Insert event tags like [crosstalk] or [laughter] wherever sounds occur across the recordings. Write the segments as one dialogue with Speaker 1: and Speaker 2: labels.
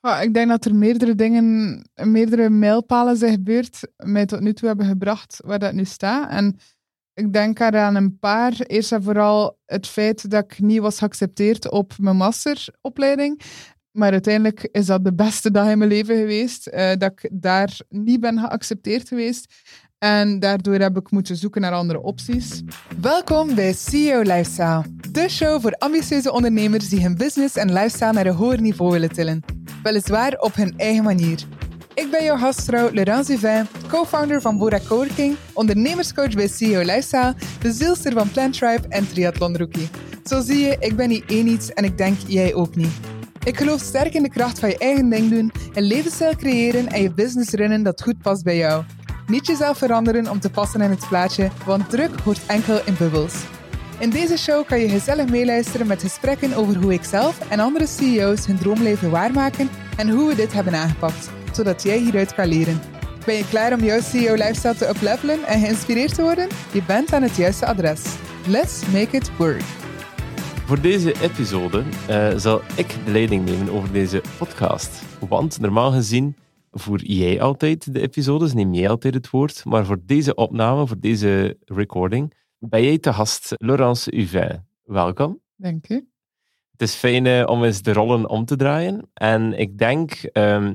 Speaker 1: Ja, ik denk dat er meerdere dingen, meerdere mijlpalen zijn gebeurd, mij tot nu toe hebben gebracht waar dat nu staat. En ik denk eraan een paar. Eerst en vooral het feit dat ik niet was geaccepteerd op mijn masteropleiding. Maar uiteindelijk is dat de beste dag in mijn leven geweest. eh, dat ik daar niet ben geaccepteerd geweest. En daardoor heb ik moeten zoeken naar andere opties. Welkom bij CEO Lifestyle. De show voor ambitieuze ondernemers die hun business en lifestyle naar een hoger niveau willen tillen. Weliswaar op hun eigen manier. Ik ben jouw gastvrouw Laurence Duvin, co-founder van Bora Coworking, ondernemerscoach bij CEO Lifestyle, bezielster van Plant Tribe en Triathlon Rookie. Zo zie je, ik ben niet één iets en ik denk jij ook niet. Ik geloof sterk in de kracht van je eigen ding doen, een levensstijl creëren en je business runnen dat goed past bij jou. Niet jezelf veranderen om te passen in het plaatje, want druk hoort enkel in bubbels. In deze show kan je gezellig meeluisteren met gesprekken over hoe ik zelf en andere CEO's hun droomleven waarmaken en hoe we dit hebben aangepakt, zodat jij hieruit kan leren. Ben je klaar om jouw CEO-lifestyle te uplevelen en geïnspireerd te worden? Je bent aan het juiste adres. Let's make it work.
Speaker 2: Voor deze episode eh, zal ik de leiding nemen over deze podcast. Want normaal gezien voer jij altijd de episodes, neem jij altijd het woord. Maar voor deze opname, voor deze recording, ben jij te gast Laurence Uvin. Welkom.
Speaker 1: Dank je.
Speaker 2: Het is fijn eh, om eens de rollen om te draaien. En ik denk ehm,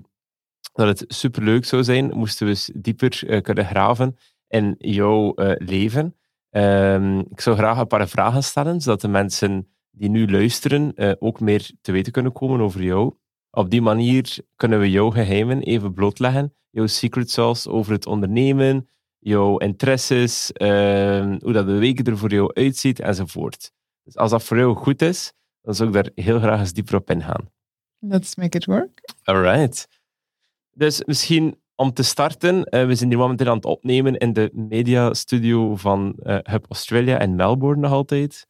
Speaker 2: dat het superleuk zou zijn, moesten we eens dieper eh, kunnen graven in jouw eh, leven. Ehm, ik zou graag een paar vragen stellen, zodat de mensen die nu luisteren ook meer te weten kunnen komen over jou. Op die manier kunnen we jouw geheimen even blootleggen, jouw secret sauce over het ondernemen, jouw interesses, ehm, hoe dat de week er voor jou uitziet enzovoort. Dus als dat voor jou goed is, dan zou ik daar heel graag eens dieper op ingaan.
Speaker 1: Let's make it work.
Speaker 2: Alright. Dus misschien om te starten, eh, we zijn hier momenteel aan het opnemen in de mediastudio van eh, Hub Australia in Melbourne nog altijd.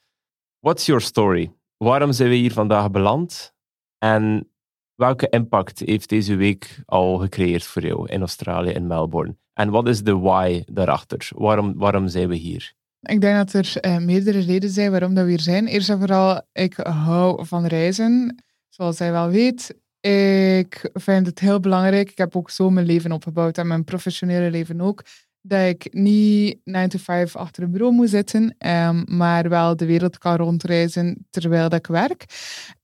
Speaker 2: What's your story? Waarom zijn we hier vandaag beland? En welke impact heeft deze week al gecreëerd voor jou in Australië, in Melbourne? En wat is de why daarachter? Waarom, waarom zijn we hier?
Speaker 1: Ik denk dat er eh, meerdere redenen zijn waarom dat we hier zijn. Eerst en vooral, ik hou van reizen. Zoals zij wel weet, ik vind het heel belangrijk. Ik heb ook zo mijn leven opgebouwd en mijn professionele leven ook. Dat ik niet 9 to 5 achter een bureau moet zitten, ehm, maar wel de wereld kan rondreizen terwijl dat ik werk.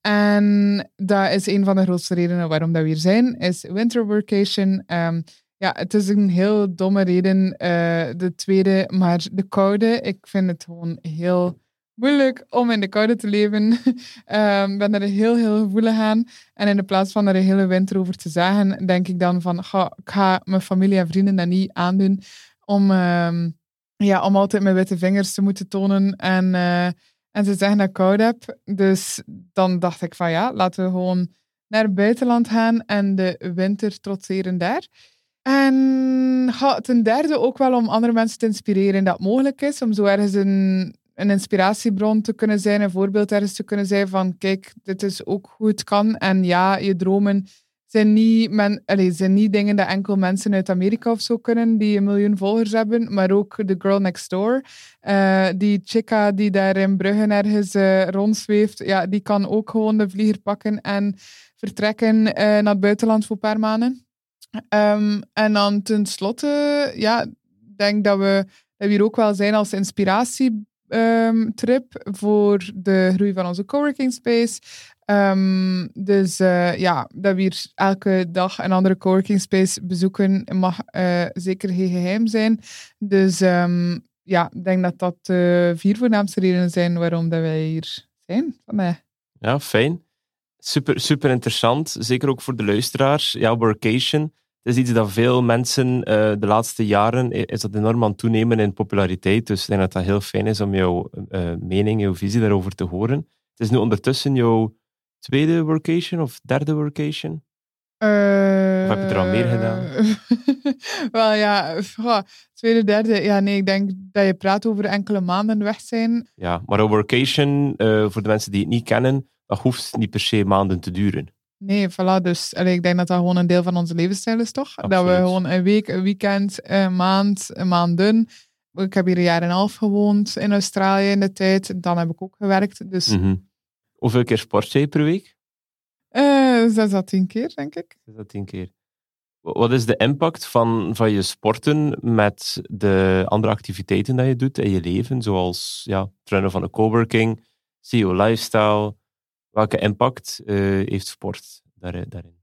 Speaker 1: En dat is een van de grootste redenen waarom dat we hier zijn, is winter workation. Ehm, ja, het is een heel domme reden. eh, de tweede, maar de koude. Ik vind het gewoon heel moeilijk om in de koude te leven. Ik [laughs] ben er heel, heel gevoelig aan. En in de plaats van er een hele winter over te zagen, denk ik dan van, ga, ik ga mijn familie en vrienden dat niet aandoen om, ehm, ja, om altijd mijn witte vingers te moeten tonen en, eh, en te zeggen dat ik koud heb. Dus dan dacht ik van ja, laten we gewoon naar het buitenland gaan en de winter trotseren daar. En ga, ten derde ook wel om andere mensen te inspireren dat mogelijk is, om zo ergens een, een inspiratiebron te kunnen zijn, een voorbeeld ergens te kunnen zijn van kijk, dit is ook hoe het kan. En ja, je dromen zijn niet, men, allez, zijn niet dingen dat enkel mensen uit Amerika of zo kunnen, die een miljoen volgers hebben, maar ook de girl next door. Eh, die chica die daar in Brugge ergens eh, rondzweeft, ja, die kan ook gewoon de vlieger pakken en vertrekken eh, naar het buitenland voor een paar maanden. Ehm, en dan tenslotte, ja, denk dat we, dat we hier ook wel zijn als inspiratietrip voor de groei van onze coworking space. Ehm, dus eh, ja, dat we hier elke dag een andere coworking space bezoeken, mag eh, zeker geen geheim zijn. Dus ehm, ja, ik denk dat dat de vier voornaamste redenen zijn waarom dat wij hier zijn. Van mij.
Speaker 2: Ja, fijn. Super, super interessant. Zeker ook voor de luisteraars. Ja, workation. Het is iets dat veel mensen eh, de laatste jaren is dat enorm aan toenemen in populariteit. Dus ik denk dat dat heel fijn is om jouw mening, jouw visie daarover te horen. Het is nu ondertussen jouw tweede workation of derde workation? Of heb je er al meer gedaan? [laughs]
Speaker 1: Wel ja, tweede, derde. Ja, nee, ik denk dat je praat over enkele maanden weg zijn.
Speaker 2: Ja, maar een workation, eh, voor de mensen die het niet kennen, dat hoeft niet per se maanden te duren.
Speaker 1: Nee, voilà. Dus allee, ik denk dat dat gewoon een deel van onze levensstijl is, toch? Dat we gewoon een week, een weekend, een maand, een maanden. Ik heb hier een jaar en een half gewoond in Australië in de tijd. Dan heb ik ook gewerkt. Dus
Speaker 2: Mhm. Hoeveel keer sport jij per week?
Speaker 1: Uh, zes à tien keer, denk ik.
Speaker 2: Zes à tien keer. Wat is de impact van, van je sporten met de andere activiteiten die je doet in je leven? Zoals ja, trainen van een coworking, CEO lifestyle. Welke impact uh, heeft sport daarin?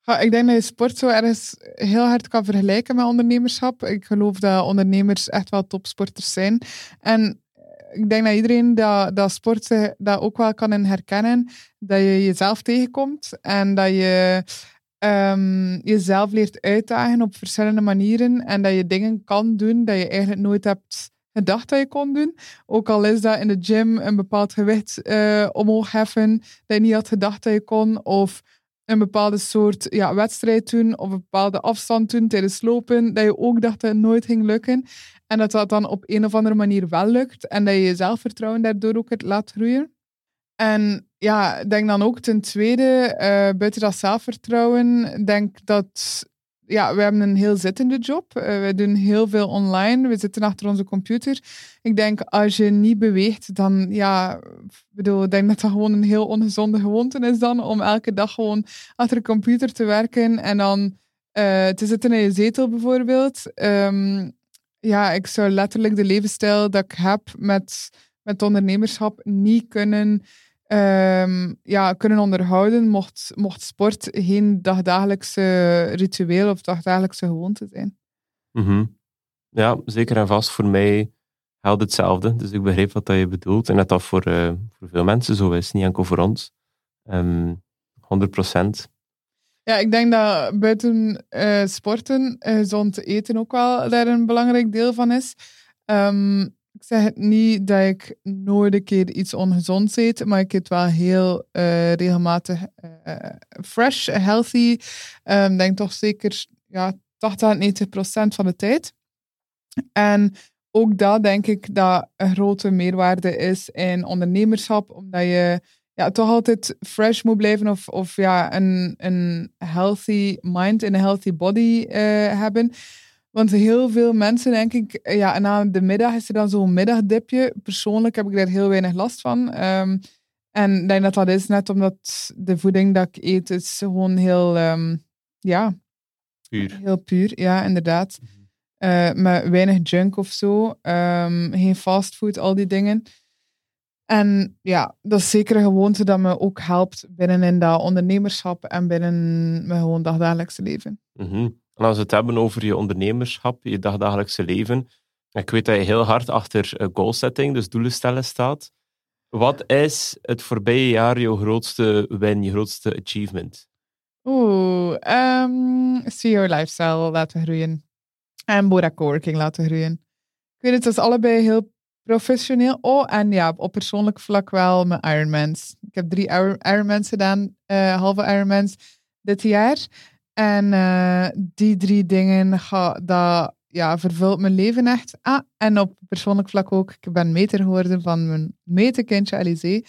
Speaker 1: Ja, ik denk dat je sport zo ergens heel hard kan vergelijken met ondernemerschap. Ik geloof dat ondernemers echt wel topsporters zijn. En ik denk dat iedereen dat, dat sport dat ook wel kan herkennen. Dat je jezelf tegenkomt en dat je um, jezelf leert uitdagen op verschillende manieren. En dat je dingen kan doen dat je eigenlijk nooit hebt gedacht dat je kon doen. Ook al is dat in de gym een bepaald gewicht uh, omhoog heffen dat je niet had gedacht dat je kon. Of een bepaalde soort ja, wedstrijd doen of een bepaalde afstand doen tijdens lopen, dat je ook dacht dat het nooit ging lukken. En dat dat dan op een of andere manier wel lukt en dat je je zelfvertrouwen daardoor ook het laat groeien. En ja, denk dan ook ten tweede, uh, buiten dat zelfvertrouwen, denk dat ja, we hebben een heel zittende job. Uh, we doen heel veel online. We zitten achter onze computer. Ik denk, als je niet beweegt, dan ja, bedoel, ik denk dat dat gewoon een heel ongezonde gewoonte is dan, om elke dag gewoon achter een computer te werken en dan uh, te zitten in je zetel bijvoorbeeld. Um, ja, ik zou letterlijk de levensstijl dat ik heb met, met ondernemerschap niet kunnen um, ja, kunnen onderhouden mocht, mocht sport geen dagdagelijkse ritueel of dagdagelijkse gewoonte zijn.
Speaker 2: Mm Ja, zeker en vast. Voor mij geldt hetzelfde. Dus ik begreep wat dat je bedoelt. En dat dat voor, uh, voor veel mensen zo is, niet enkel voor ons. Um, ehm, 100 procent.
Speaker 1: Ja, ik denk dat buiten uh, sporten uh, gezond eten ook wel daar een belangrijk deel van is. Um, ik zeg het niet dat ik nooit een keer iets ongezonds eet, maar ik eet wel heel uh, regelmatig uh, fresh, healthy. Um, denk toch zeker ja, 80 à 90 procent van de tijd. En ook dat denk ik dat een grote meerwaarde is in ondernemerschap, omdat je ja, toch altijd fresh moet blijven of, of ja, een, een healthy mind en een healthy body uh, hebben. Want heel veel mensen, denk ik, ja, na de middag is er dan zo'n middagdipje. Persoonlijk heb ik daar heel weinig last van. Um, en ik denk dat dat is net omdat de voeding dat ik eet is gewoon heel, um, ja...
Speaker 2: Puur.
Speaker 1: Heel puur, ja, inderdaad. Uh, met weinig junk of zo. Um, geen fastfood, al die dingen. En ja, dat is zeker een gewoonte dat me ook helpt binnen in dat ondernemerschap en binnen mijn gewoon dagdagelijkse leven.
Speaker 2: Mm -hmm. En als we het hebben over je ondernemerschap, je dagdagelijkse leven, ik weet dat je heel hard achter eh, goalsetting, dus doelen stellen staat. Wat is het voorbije jaar jouw grootste win, je grootste achievement?
Speaker 1: Oeh, um, CEO Lifestyle laten groeien. En Bora Coworking laten groeien. Ik weet het, dat is allebei heel professioneel. Oh, en ja, op persoonlijk vlak wel mijn Ironmans. Ik heb drie Ironmans gedaan, uh, halve Ironmans dit jaar. En uh, die drie dingen, ga, dat ja, vervult mijn leven echt. Ah, en op persoonlijk vlak ook. Ik ben meter geworden van mijn metekindje Alize.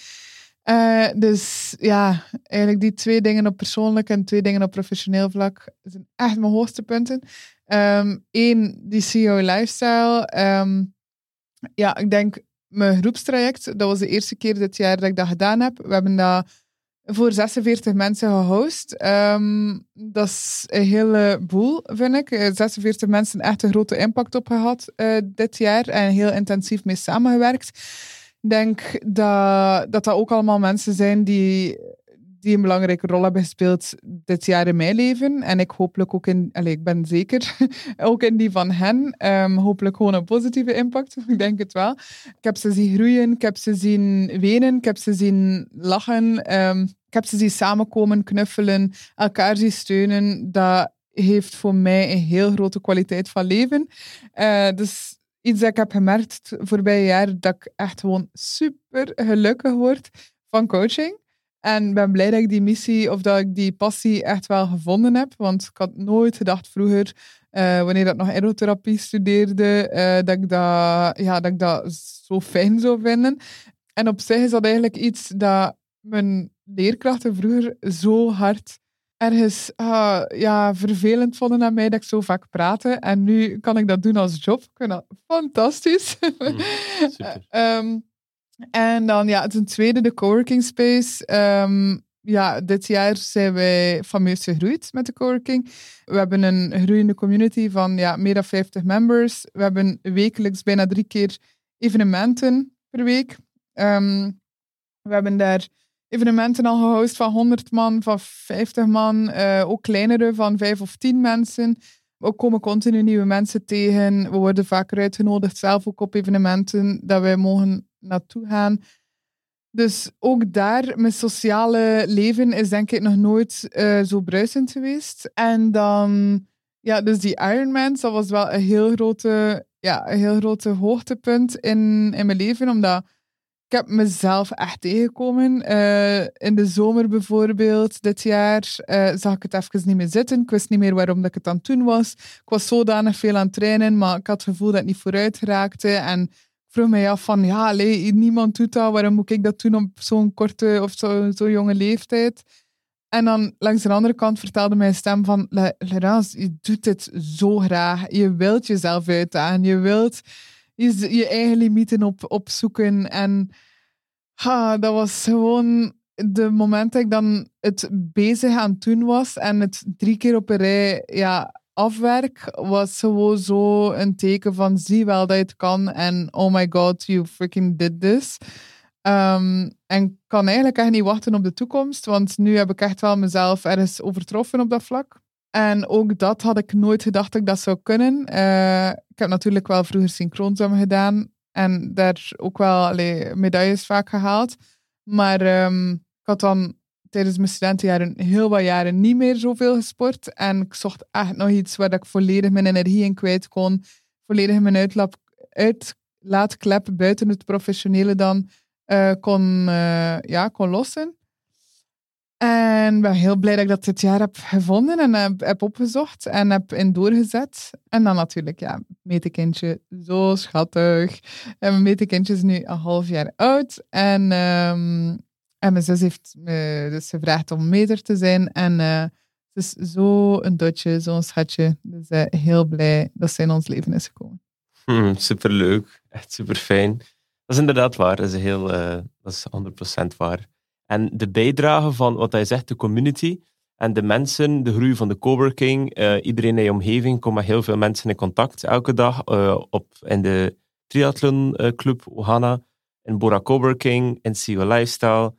Speaker 1: Uh, dus ja, eigenlijk die twee dingen op persoonlijk en twee dingen op professioneel vlak zijn echt mijn hoogste punten. Eén, um, die CEO lifestyle. Um, ja, ik denk mijn groepstraject, dat was de eerste keer dit jaar dat ik dat gedaan heb. We hebben dat voor 46 mensen gehost. Um, dat is een hele boel, vind ik. 46 eh, mensen echt een grote impact op gehad uh, dit jaar en heel intensief mee samengewerkt. Ik denk dat, dat dat ook allemaal mensen zijn die die een belangrijke rol hebben gespeeld dit jaar in mijn leven. En ik hopelijk ook in, allez, ik ben zeker, [laughs] ook in die van hen. Um, hopelijk gewoon een positieve impact, [laughs] ik denk het wel. Ik heb ze zien groeien, ik heb ze zien wenen, ik heb ze zien lachen. Um, ik heb ze zien samenkomen, knuffelen, elkaar zien steunen. Dat heeft voor mij een heel grote kwaliteit van leven. Uh, dus iets dat ik heb gemerkt voorbije jaar, dat ik echt gewoon super gelukkig word van coaching. En ben blij dat ik die missie of dat ik die passie echt wel gevonden heb. Want ik had nooit gedacht vroeger, uh, wanneer ik nog aerotherapie studeerde, uh, dat, ik dat, ja, dat ik dat zo fijn zou vinden. En op zich is dat eigenlijk iets dat mijn leerkrachten vroeger zo hard ergens uh, ja, vervelend vonden aan mij dat ik zo vaak praatte. En nu kan ik dat doen als job. Ik vind dat fantastisch. Mm, [laughs] super. um, En dan ja, ten tweede de coworking space. Um, ja, dit jaar zijn wij fameus gegroeid met de coworking. We hebben een groeiende community van ja, meer dan 50 members. We hebben wekelijks bijna drie keer evenementen per week. Ehm, we hebben daar evenementen al gehost van 100 man, van 50 man, uh, ook kleinere van 5 of 10 mensen. We komen continu nieuwe mensen tegen. We worden vaker uitgenodigd, zelf ook op evenementen, dat wij mogen naartoe gaan. Dus ook daar, mijn sociale leven is denk ik nog nooit uh, zo bruisend geweest. En dan, ja, dus die Ironman, dat was wel een heel grote, ja, heel grote hoogtepunt in, in mijn leven, omdat ik heb mezelf echt tegengekomen. Uh, in de zomer bijvoorbeeld, dit jaar, uh, zag ik het even niet meer zitten. Ik wist niet meer waarom dat ik het aan het doen was. Ik was zodanig veel aan het trainen, maar ik had het gevoel dat ik niet vooruit raakte. En vroeg mij af van, ja, niemand doet dat. Waarom moet ik dat doen op zo'n korte of zo'n zo jonge leeftijd? En dan langs de andere kant vertelde mijn stem van, Laurence, je doet dit zo graag. Je wilt jezelf uitdagen. Je wilt je, je eigen limieten op, opzoeken. En dat was gewoon de moment dat ik dan het bezig aan het doen was en het drie keer op een rij ja, afwerk, was zo een teken van zie wel dat je het kan en oh my god, you freaking did this. Um, en kan eigenlijk echt niet wachten op de toekomst, want nu heb ik echt wel mezelf ergens overtroffen op dat vlak. En ook dat had ik nooit gedacht dat ik dat zou kunnen. Uh, ik heb natuurlijk wel vroeger synchroonzwemmen gedaan en daar ook wel medailles vaak gehaald. Maar um, ik had dan tijdens mijn studentenjaren heel wat jaren niet meer zoveel gesport. En ik zocht echt nog iets waar ik volledig mijn energie in kwijt kon. Volledig mijn uitlaat, uitlaatklep buiten het professionele dan uh, kon, uh, ja, kon lossen. En ben heel blij dat ik dat dit jaar heb gevonden en heb, opgezocht en heb in doorgezet. En dan natuurlijk, ja, metekindje, zo schattig. En mijn metekindje is nu een half jaar oud. En, um, en mijn zus heeft me dus gevraagd om meter te zijn. En uh, het is zo een dotje, zo'n schatje. Dus uh, heel blij dat ze in ons leven is gekomen.
Speaker 2: Hmm, superleuk, echt super fijn. Dat is inderdaad waar, dat is, heel, uh, dat is 100% waar. En de bijdrage van wat hij zegt, de community en de mensen, de groei van de coworking, iedereen in je omgeving komt met heel veel mensen in contact elke dag op, in de triathlon uh, club Ohana, in Bora Coworking, in CEO Lifestyle.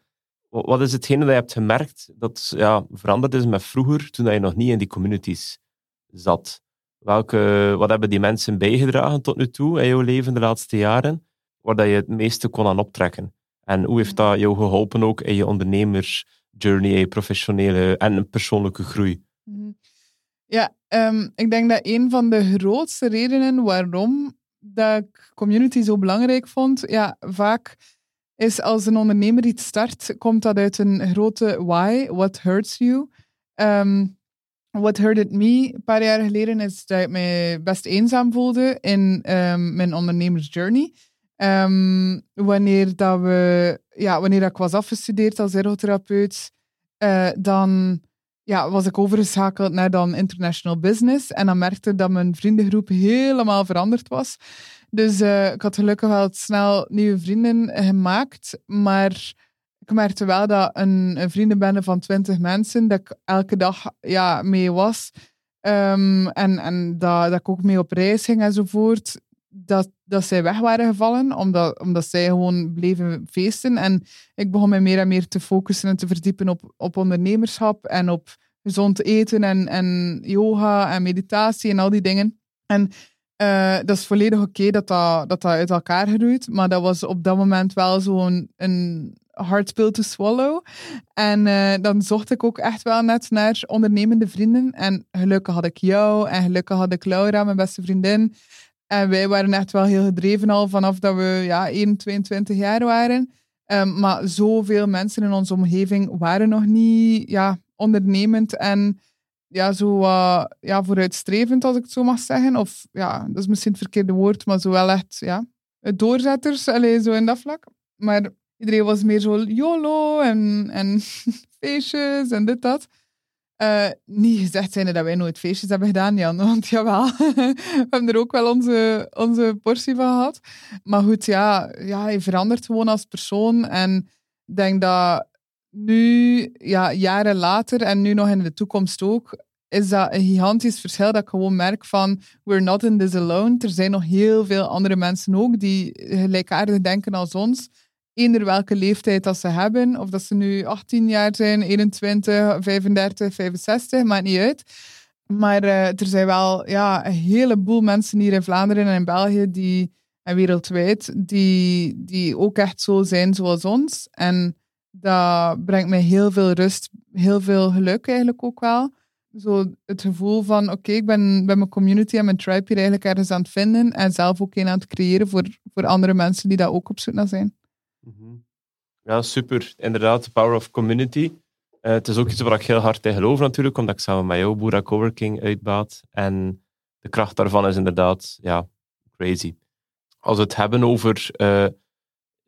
Speaker 2: Wat is hetgene dat je hebt gemerkt dat ja, veranderd is met vroeger, toen je nog niet in die communities zat? Welke, wat hebben die mensen bijgedragen tot nu toe in jouw leven de laatste jaren, waar je het meeste kon aan optrekken? En hoe heeft dat jou geholpen ook in je ondernemersjourney, je professionele en persoonlijke groei? Mhm.
Speaker 1: Ja, um, ik denk dat een van de grootste redenen waarom dat ik community zo belangrijk vond, ja, vaak is als een ondernemer iets start, komt dat uit een grote why, what hurts you. Um, what hurted me een paar jaar geleden is dat ik me best eenzaam voelde in um, mijn ondernemersjourney. Um, wanneer, dat we, ja, wanneer ik was afgestudeerd als ergotherapeut, uh, dan ja, was ik overgeschakeld naar dan international business. En dan merkte dat mijn vriendengroep helemaal veranderd was. Dus uh, ik had gelukkig wel snel nieuwe vrienden gemaakt. Maar ik merkte wel dat een, een vriendenbende van twintig mensen, dat ik elke dag ja, mee was. Um, en en dat, dat ik ook mee op reis ging enzovoort dat, dat zij weg waren gevallen, omdat, omdat zij gewoon bleven feesten. En ik begon me meer en meer te focussen en te verdiepen op, op ondernemerschap en op gezond eten en, en yoga en meditatie en al die dingen. En uh, dat is volledig oké dat, dat, dat uit elkaar groeit, maar dat was op dat moment wel zo'n een hard pill to swallow. En uh, dan zocht ik ook echt wel net naar ondernemende vrienden. En gelukkig had ik jou en gelukkig had ik Laura, mijn beste vriendin. En wij waren echt wel heel gedreven al vanaf dat we ja, 1, 22 jaar waren. Um, maar zoveel mensen in onze omgeving waren nog niet ja, ondernemend en ja, zo uh, ja, vooruitstrevend, als ik het zo mag zeggen. Of ja, dat is misschien het verkeerde woord, maar zo wel echt ja, doorzetters, allez, zo in dat vlak. Maar iedereen was meer zo YOLO en, en [laughs] feestjes en dit, dat. Uh, niet gezegd zijn dat wij nooit feestjes hebben gedaan, Jan. Want [laughs] jawel, [laughs] we hebben er ook wel onze, onze portie van gehad. Maar goed, ja, ja, je verandert gewoon als persoon. En denk dat nu, ja, jaren later en nu nog in de toekomst ook, is dat een gigantisch verschil dat ik gewoon merk van we're not in this alone. Er zijn nog heel veel andere mensen ook die gelijkaardig denken als ons. Eender welke leeftijd dat ze hebben, of dat ze nu 18 jaar zijn, 21, 35, 65, maakt niet uit. Maar uh, er zijn wel ja, een heleboel mensen hier in Vlaanderen en in België die, en wereldwijd die, die ook echt zo zijn zoals ons. En dat brengt mij heel veel rust, heel veel geluk eigenlijk ook wel. Zo het gevoel van, oké, ik ben bij mijn community en mijn tribe hier eigenlijk ergens aan het vinden en zelf ook een aan het creëren voor, voor andere mensen die daar ook op zoek naar zijn.
Speaker 2: Mhm. Ja, super. Inderdaad, the power of community. Uh, het is ook iets waar ik heel hard in geloof natuurlijk, omdat ik samen met jou Boera Coworking uitbaat. En de kracht daarvan is inderdaad ja, crazy. Als we het hebben over uh,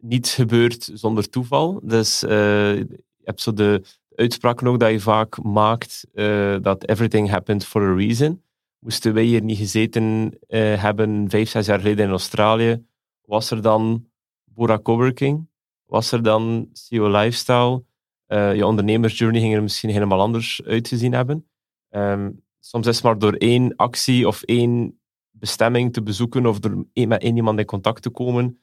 Speaker 2: niets gebeurt zonder toeval. Dus uh, je hebt zo de uitspraken ook dat je vaak maakt, dat everything happened for a reason. Moesten wij hier niet gezeten hebben vijf, zes jaar geleden in Australië, was er dan Bora Coworking? Was er dan CEO Lifestyle? je ondernemersjourney ging er misschien helemaal anders uitgezien hebben. Um, soms is het maar door één actie of één bestemming te bezoeken of door met één iemand in contact te komen,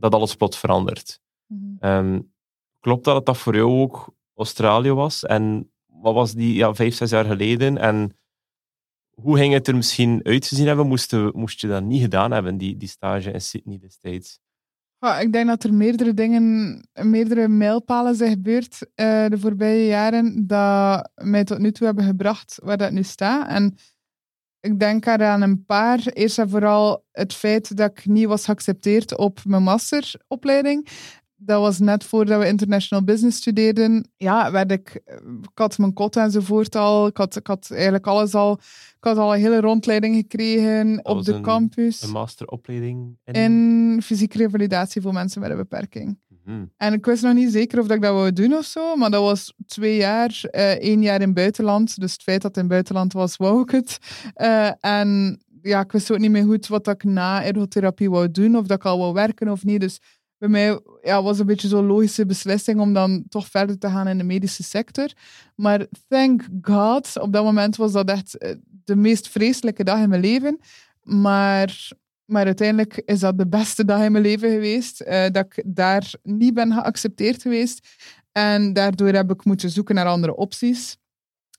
Speaker 2: dat alles plots verandert. Mm -hmm. klopt dat dat voor jou ook Australië was? En wat was die ja, vijf, zes jaar geleden? En hoe ging het er misschien uitgezien hebben? Moest, moest je dat niet gedaan hebben, die, die stage in Sydney destijds?
Speaker 1: ik denk dat er meerdere dingen, meerdere mijlpalen zijn gebeurd uh, de voorbije jaren dat mij tot nu toe hebben gebracht waar dat nu staat. En ik denk aan een paar. Eerst en vooral het feit dat ik niet was geaccepteerd op mijn masteropleiding. Dat was net voordat we international business studeerden. Ja, werd ik, ik had mijn kot enzovoort al. Ik had, ik had eigenlijk alles al ik had al een hele rondleiding gekregen op de campus.
Speaker 2: Een masteropleiding
Speaker 1: in... in fysieke revalidatie voor mensen met een beperking. Mhm. En ik wist nog niet zeker of ik dat wou doen of zo, maar dat was twee jaar, uh, één jaar in het buitenland. Dus het feit dat in buitenland was, wou ik het. Uh, en ja, ik wist ook niet meer goed wat ik na ergotherapie wou doen, of dat ik al wou werken of niet. Dus bij mij ja, was een beetje zo'n logische beslissing om dan toch verder te gaan in de medische sector. Maar thank God, op dat moment was dat echt eh, de meest vreselijke dag in mijn leven. Maar, maar uiteindelijk is dat de beste dag in mijn leven geweest. Uh, dat ik daar niet ben geaccepteerd geweest. En daardoor heb ik moeten zoeken naar andere opties.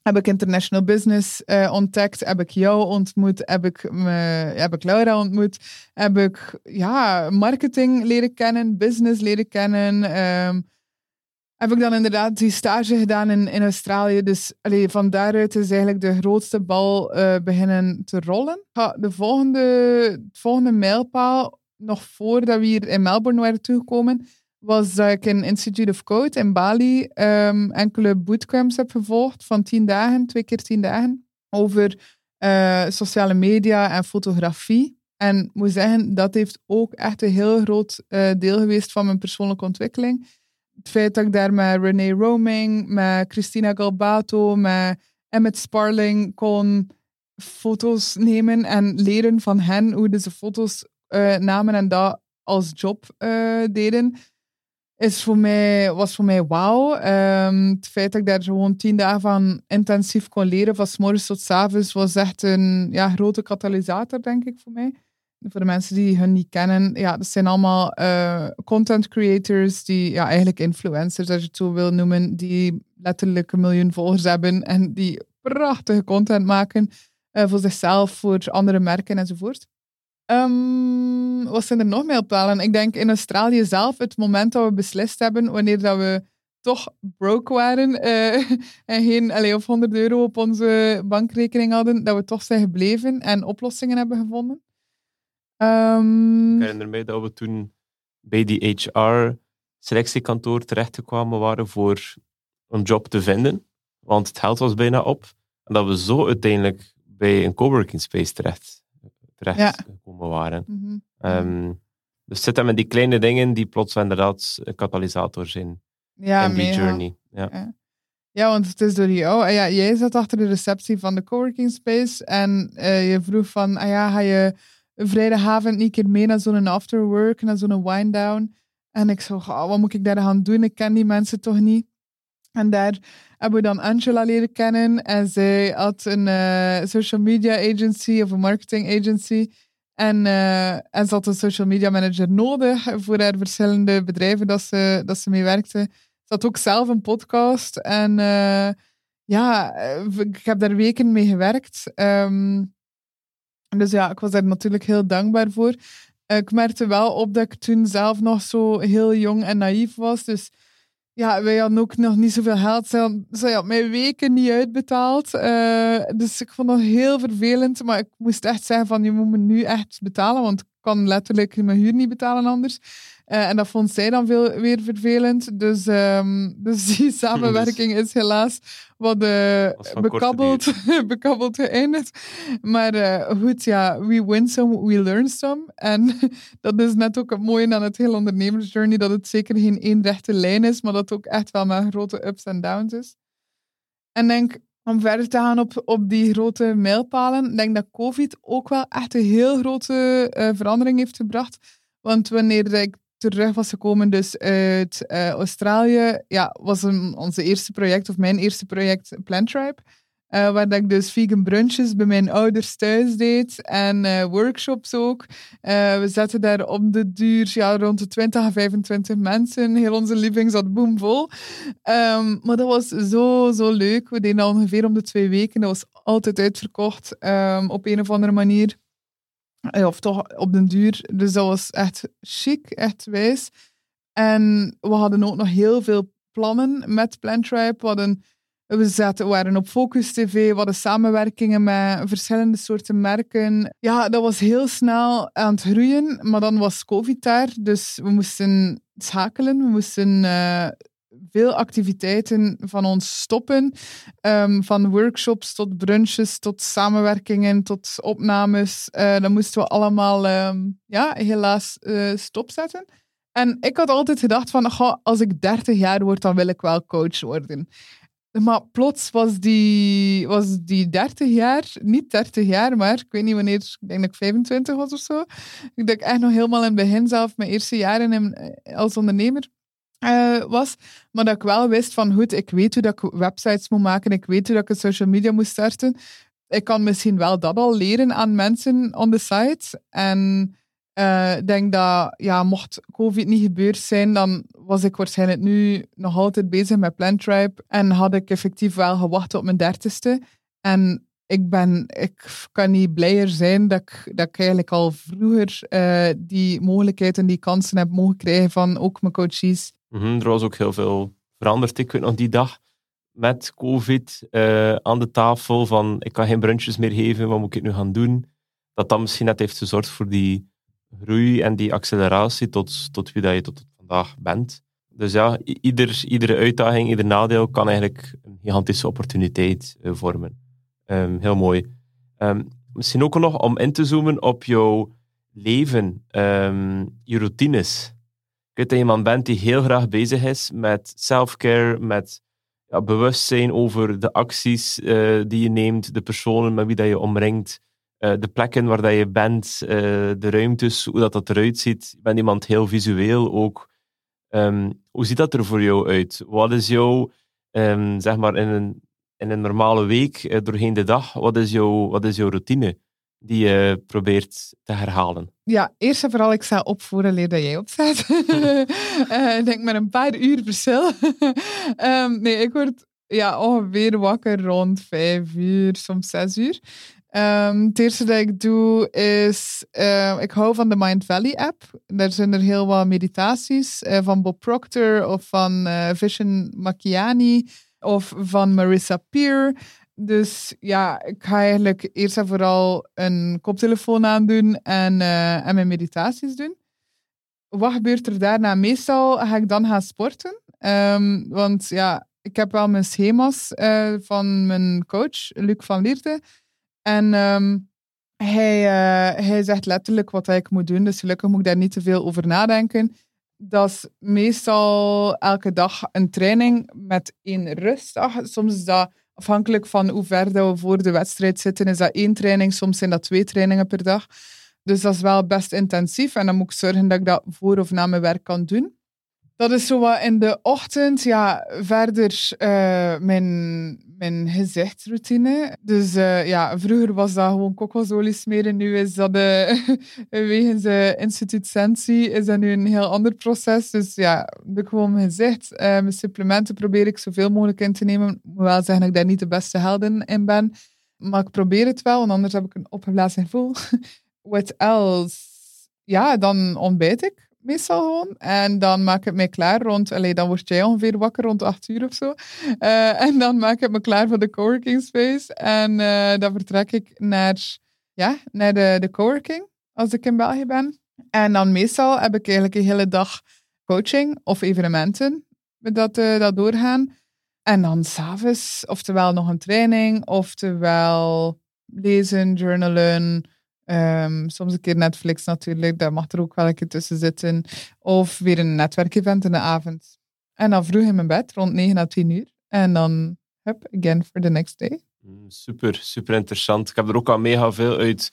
Speaker 1: Heb ik international business uh, ontdekt? Heb ik jou ontmoet? Heb ik, me, heb ik Laura ontmoet? Heb ik ja, marketing leren kennen, business leren kennen? Um, heb ik dan inderdaad die stage gedaan in, Australië. Dus allee, van daaruit is eigenlijk de grootste bal uh, beginnen te rollen. De volgende, volgende mijlpaal, nog voordat we hier in Melbourne waren toegekomen, was dat ik in Institute of Code in Bali um, enkele bootcamps heb gevolgd van tien dagen, twee keer tien dagen, over uh, sociale media en fotografie. En ik moet zeggen, dat heeft ook echt een heel groot uh, deel geweest van mijn persoonlijke ontwikkeling het feit dat ik daar met Renee Roming, met Christina Galbato, met Emmett Sparling kon foto's nemen en leren van hen hoe ze foto's uh, namen en dat als job uh, deden, is voor mij, was voor mij wauw. Het feit dat ik daar gewoon tien dagen van intensief kon leren, van s morgens tot s avonds, was echt een ja, grote katalysator, denk ik, voor mij voor de mensen die hun niet kennen, ja, dat zijn allemaal uh, content creators, die ja, eigenlijk influencers, als je het zo wil noemen, die letterlijk een miljoen volgers hebben en die prachtige content maken uh, voor zichzelf, voor andere merken enzovoort. Um, wat zijn er nog meer optalen? Ik denk in Australië zelf, het moment dat we beslist hebben, wanneer dat we toch broke waren uh, [laughs] en geen allee, of 100 euro op onze bankrekening hadden, dat we toch zijn gebleven en oplossingen hebben gevonden.
Speaker 2: Um, ik herinner mij dat we toen bij die HR-selectiekantoor terechtgekomen waren voor een job te vinden, want het geld was bijna op. En dat we zo uiteindelijk bij een coworking space terecht, terecht gekomen waren. Mm -hmm. dus zitten met die kleine dingen die plots inderdaad een katalysator zijn ja, in die journey. Ja.
Speaker 1: ja. Ja, want het is door jou. Ah ja, jij zat achter de receptie van de coworking space en uh, je vroeg van, ah ja, ga je vrijdagavond een keer mee naar zo'n afterwork, naar zo'n wind-down. En ik zo, oh, wat moet ik daar gaan doen? Ik ken die mensen toch niet. En daar hebben we dan Angela leren kennen. En zij had een uh, social media agency of een marketing agency. En, uh, en ze had een social media manager nodig voor haar verschillende bedrijven dat ze, dat ze mee werkte. Ze had ook zelf een podcast. En uh, ja, ik heb daar weken mee gewerkt. Um, dus ja, ik was daar natuurlijk heel dankbaar voor. ik merkte wel op dat ik toen zelf nog zo heel jong en naïef was. Dus ja, wij hadden ook nog niet zoveel geld. Ze had mij weken niet uitbetaald. Uh, dus ik vond dat heel vervelend. Maar ik moest echt zeggen van, je moet me nu echt betalen. Want kan letterlijk mijn huur niet betalen anders. Uh, en dat vond zij dan veel, weer vervelend. Dus, um, dus die [laughs] samenwerking is helaas wat uh, bekabbeld, [laughs] bekabbeld geëindigd. Maar uh, goed, ja, we win some, we learn some. En [laughs] dat is net ook het mooie aan het hele ondernemersjourney, dat het zeker geen één rechte lijn is, maar dat het ook echt wel met grote ups en downs is. En denk, om verder te gaan op, op die grote mijlpalen, denk dat COVID ook wel echt een heel grote uh, verandering heeft gebracht. Want wanneer ik terug was gekomen dus uit uh, Australië, ja, was een, onze eerste project, of mijn eerste project, Plant Tribe. Uh, waar ik dus vegan brunches bij mijn ouders thuis deed en uh, workshops ook. we zetten daar om de duur ja, rond de 20 à 25 mensen. Heel onze living zat boomvol. Um, maar dat was zo, zo leuk. We deden al ongeveer om de twee weken. Dat was altijd uitverkocht um, op een of andere manier. Eh, of toch op den duur. Dus dat was echt chic, echt wijs. En we hadden ook nog heel veel plannen met Plantribe. We, hadden, we, zaten, we waren op Focus TV, we hadden samenwerkingen met verschillende soorten merken. Ja, dat was heel snel aan het groeien, maar dan was COVID daar. Dus we moesten schakelen, we moesten uh, veel activiteiten van ons stoppen. Um, van workshops tot brunches, tot samenwerkingen, tot opnames. Uh, dan moesten we allemaal um, ja, helaas uh, stopzetten. En ik had altijd gedacht van, als ik 30 jaar word, dan wil ik wel coach worden. Maar plots was die, was die 30 jaar, niet 30 jaar, maar ik weet niet wanneer, ik denk dat ik 25 was of zo. Ik denk echt nog helemaal in het begin zelf, mijn eerste jaren in, eh, als ondernemer uh, was. Maar dat ik wel wist van, goed, ik weet hoe dat ik websites moet maken, ik weet hoe dat ik social media moet starten. Ik kan misschien wel dat al leren aan mensen on the site. En uh, ik denk dat, ja, mocht COVID niet gebeurd zijn, dan was ik waarschijnlijk nu nog altijd bezig met Plantribe. En had ik effectief wel gewacht op mijn dertigste. En ik, ben, ik kan niet blijer zijn dat ik, dat ik eigenlijk al vroeger uh, die mogelijkheid en die kansen heb mogen krijgen van ook mijn coaches.
Speaker 2: Mm er was ook heel veel veranderd. Ik weet nog die dag met COVID uh, aan de tafel van ik kan geen brunches meer geven, wat moet ik nu gaan doen? Dat dat misschien net heeft gezorgd voor die groei en die acceleratie tot, tot wie dat je tot vandaag bent. Dus ja, ieder, iedere uitdaging, ieder nadeel kan eigenlijk een gigantische opportuniteit uh, vormen. Um, heel mooi. Um, misschien ook nog om in te zoomen op jouw leven, um, je routines weet dat je iemand bent die heel graag bezig is met self-care, met ja, bewustzijn over de acties uh, die je neemt, de personen met wie dat je omringt, uh, de plekken waar dat je bent, uh, de ruimtes, hoe dat, dat eruit ziet. Je bent iemand heel visueel ook. Um, hoe ziet dat er voor jou uit? Wat is jouw, um, zeg maar, in een, in een normale week doorheen de dag, wat is jouw, wat is jouw routine? die je probeert te herhalen?
Speaker 1: Ja, eerst en vooral, ik sta op voor de leer dat jij opstaat. [laughs] ik denk met een paar uur verschil. um, [laughs] nee, ik word ja, ongeveer wakker rond vijf uur, soms zes uur. Um, het eerste dat ik doe is, uh, ik hou van de Mind Valley app. Daar zijn er heel wat meditaties uh, van Bob Proctor of van uh, Vishen Macchiani of van Marissa Peer. Dus ja, ik ga eigenlijk eerst en vooral een koptelefoon aandoen en, uh, en mijn meditaties doen. Wat gebeurt er daarna? Meestal ga ik dan gaan sporten. Um, want ja, ik heb wel mijn schema's van mijn coach, Luc van Lierde. En um, hij, uh, hij zegt letterlijk wat ik moet doen. Dus gelukkig moet ik daar niet te veel over nadenken. Dat is meestal elke dag een training met één rustdag. Soms is dat afhankelijk van hoe ver dat we voor de wedstrijd zitten, is dat één training, soms zijn dat twee trainingen per dag. Dus dat is wel best intensief en dan moet ik zorgen dat ik dat voor of na mijn werk kan doen. Dat is zo wat in de ochtend. Ja, verder uh, mijn, mijn gezichtsroutine. Dus uh, ja, vroeger was dat gewoon kokosolie smeren. Nu is dat uh, [laughs] wegens instituut Sensi is dat nu een heel ander proces. Dus ja, doe ik gewoon mijn gezicht. mijn supplementen probeer ik zoveel mogelijk in te nemen. Ik moet wel zeggen dat ik daar niet de beste helden in ben. Maar ik probeer het wel, want anders heb ik een opgeblazen gevoel. [laughs] What else? Ja, dan ontbijt ik meestal gewoon. En dan maak ik me klaar rond, allee, dan word jij ongeveer wakker rond acht uur of zo. Uh, en dan maak ik me klaar voor de coworking space. En uh, dan vertrek ik naar, ja, naar de, de coworking, als ik in België ben. En dan meestal heb ik eigenlijk een hele dag coaching of evenementen dat, uh, dat doorgaan. En dan s'avonds, oftewel nog een training, oftewel lezen, journalen, Um, soms een keer Netflix natuurlijk, daar mag er ook wel een keer tussen zitten. Of weer een netwerkevent in de avond. En dan vroeg in mijn bed, rond 9 à 10 uur. En dan, hup, again for the next day.
Speaker 2: Mm, super, super interessant. Ik heb er ook al mega veel uit,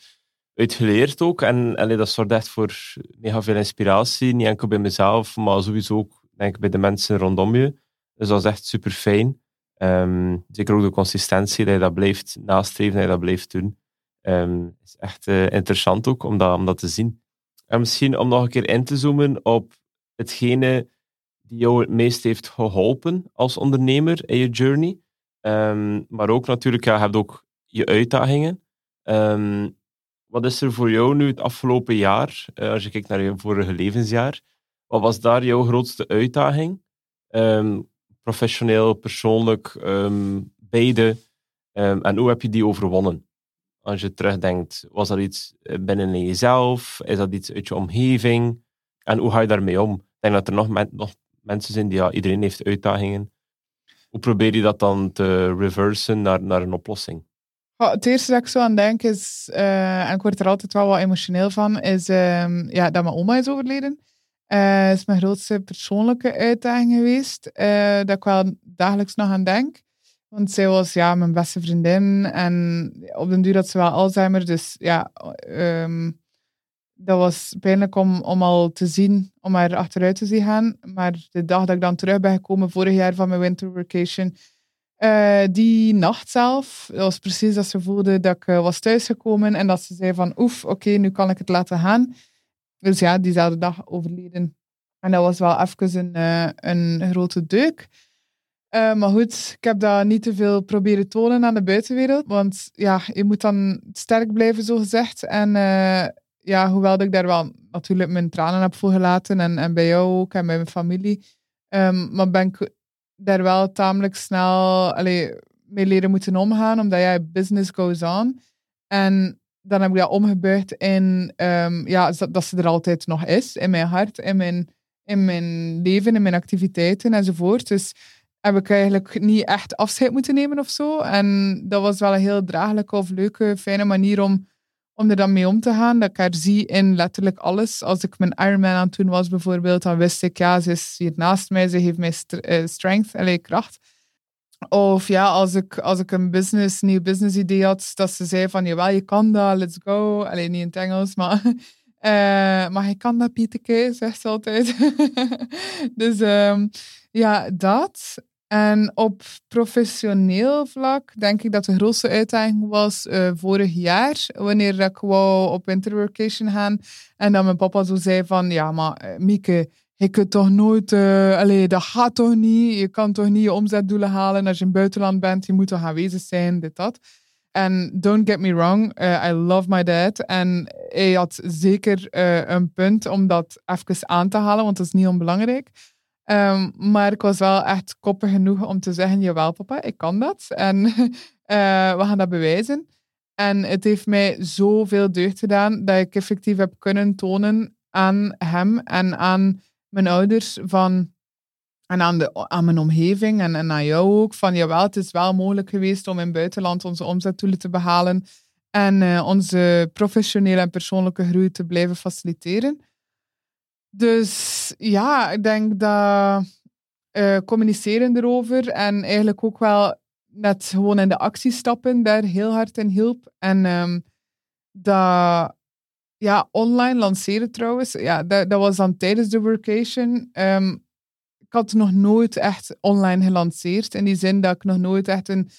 Speaker 2: uit geleerd ook. En dat zorgt echt voor mega veel inspiratie. Niet enkel bij mezelf, maar sowieso ook denk bij de mensen rondom je. Dus dat is echt super fijn. Um, zeker ook de consistentie, dat je dat blijft nastreven, dat je dat blijft doen. Um, is echt uh, interessant ook om dat, om dat te zien. En misschien om nog een keer in te zoomen op hetgene die jou het meest heeft geholpen als ondernemer in je journey. Um, maar ook natuurlijk, ja, je hebt ook je uitdagingen. Um, wat is er voor jou nu het afgelopen jaar, uh, als je kijkt naar je vorige levensjaar, wat was daar jouw grootste uitdaging? professioneel, persoonlijk, beide. en hoe heb je die overwonnen? Als je terugdenkt, was dat iets eh, binnen jezelf? Is dat iets uit je omgeving? En hoe ga je daarmee om? Ik denk dat er nog, mensen zijn die, ja, iedereen heeft uitdagingen. Hoe probeer je dat dan te reversen naar, naar een oplossing?
Speaker 1: het eerste dat ik zo aan denk is, uh, en ik word er altijd wel wat emotioneel van, is uh, ja, dat mijn oma is overleden. Uh, is mijn grootste persoonlijke uitdaging geweest, uh, dat ik wel dagelijks nog aan denk. Want zij was ja, mijn beste vriendin en op den duur had ze wel Alzheimer. Dus ja, um, dat was pijnlijk om, om al te zien, om haar achteruit te zien gaan. Maar de dag dat ik dan terug ben gekomen, vorig jaar van mijn winter vacation, uh, die nacht zelf, dat was precies dat ze voelde dat ik uh, was thuisgekomen en dat ze zei van oef, oké, nu kan ik het laten gaan. Dus ja, diezelfde dag overleden. En dat was wel even een, uh, een grote deuk. Uh, maar goed, ik heb dat niet te veel proberen tonen aan de buitenwereld. Want ja, je moet dan sterk blijven, zo gezegd. En uh, ja, hoewel ik daar wel natuurlijk mijn tranen heb voor gelaten. En, en bij jou ook en bij mijn familie. Um, maar ben ik daar wel tamelijk snel allee, mee leren moeten omgaan. Omdat ja, business goes on. En dan heb ik dat omgebuigd in um, ja, dat, dat ze er altijd nog is. In mijn hart, in mijn, in mijn leven, in mijn activiteiten enzovoort. Dus heb ik eigenlijk niet echt afscheid moeten nemen of zo. En dat was wel een heel draaglijke of leuke, fijne manier om, om er dan mee om te gaan. Dat ik haar zie in letterlijk alles. Als ik mijn Ironman aan het was bijvoorbeeld, dan wist ik, ja, ze is hier naast mij, ze heeft mij uh, strength, allee, kracht. Of ja, als ik, als ik een business, nieuw business idee had, dat ze zei van, jawel, je kan dat, let's go. Alleen niet in het Engels, maar... Uh, [laughs] maar je kan dat, Pieteke, zegt ze altijd. [laughs] dus um, ja, dat. En op professioneel vlak denk ik dat de grootste uitdaging was uh, vorig jaar, wanneer ik wou op winterworkation gaan. En dan mijn papa zo zei van, ja, maar uh, Mieke, je kunt toch nooit, uh, dat gaat toch niet. Je kan toch niet je omzetdoelen halen als je in het buitenland bent. Je moet toch aanwezig zijn, dit, dat. En don't get me wrong, I love my dad. En hij had zeker een punt om dat even aan te halen, want dat is niet onbelangrijk. Um, maar ik was wel echt koppig genoeg om te zeggen, jawel papa, ik kan dat. En uh, [laughs] we gaan dat bewijzen. En het heeft mij zoveel deugd gedaan dat ik effectief heb kunnen tonen aan hem en aan mijn ouders van, en aan, de, aan mijn omgeving en, en aan jou ook, van jawel, het is wel mogelijk geweest om in het buitenland onze omzetdoelen te behalen en uh, onze professionele en persoonlijke groei te blijven faciliteren. Dus ja, ik denk dat uh, communiceren erover en eigenlijk ook wel net gewoon in de actie stappen daar heel hard in hielp. En um, dat ja, online lanceren trouwens, ja, dat, dat was dan tijdens de workation. Um, ik had nog nooit echt online gelanceerd. In die zin dat ik nog nooit echt een,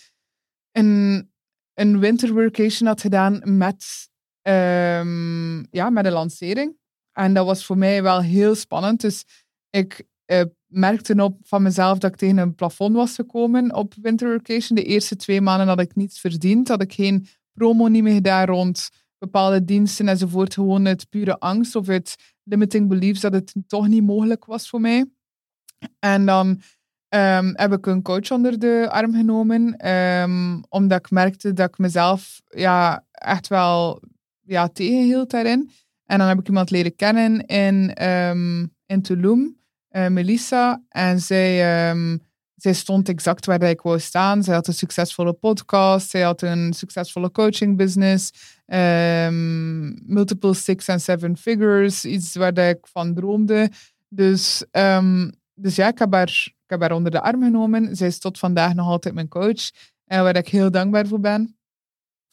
Speaker 1: een, een winterworkation had gedaan met, um, ja, met een lancering. En dat was voor mij wel heel spannend. Dus ik uh, merkte op van mezelf dat ik tegen een plafond was gekomen op winterworkation. De eerste twee maanden had ik niets verdiend. Had ik geen promo niet meer gedaan rond bepaalde diensten enzovoort. Gewoon uit pure angst of uit limiting beliefs dat het toch niet mogelijk was voor mij. En dan um, heb ik een coach onder de arm genomen, um, omdat ik merkte dat ik mezelf ja, echt wel ja, tegenhield daarin. En dan heb ik iemand leren kennen in, um, in Tulum, uh, Melissa. En zij, zij stond exact waar ik wou staan. Zij had een succesvolle podcast, zij had een succesvolle coaching business, multiple six en seven figures, iets waar ik van droomde. Dus dus ja, ik heb, haar, heb haar onder de arm genomen. Zij is tot vandaag nog altijd mijn coach. En waar ik heel dankbaar voor ben.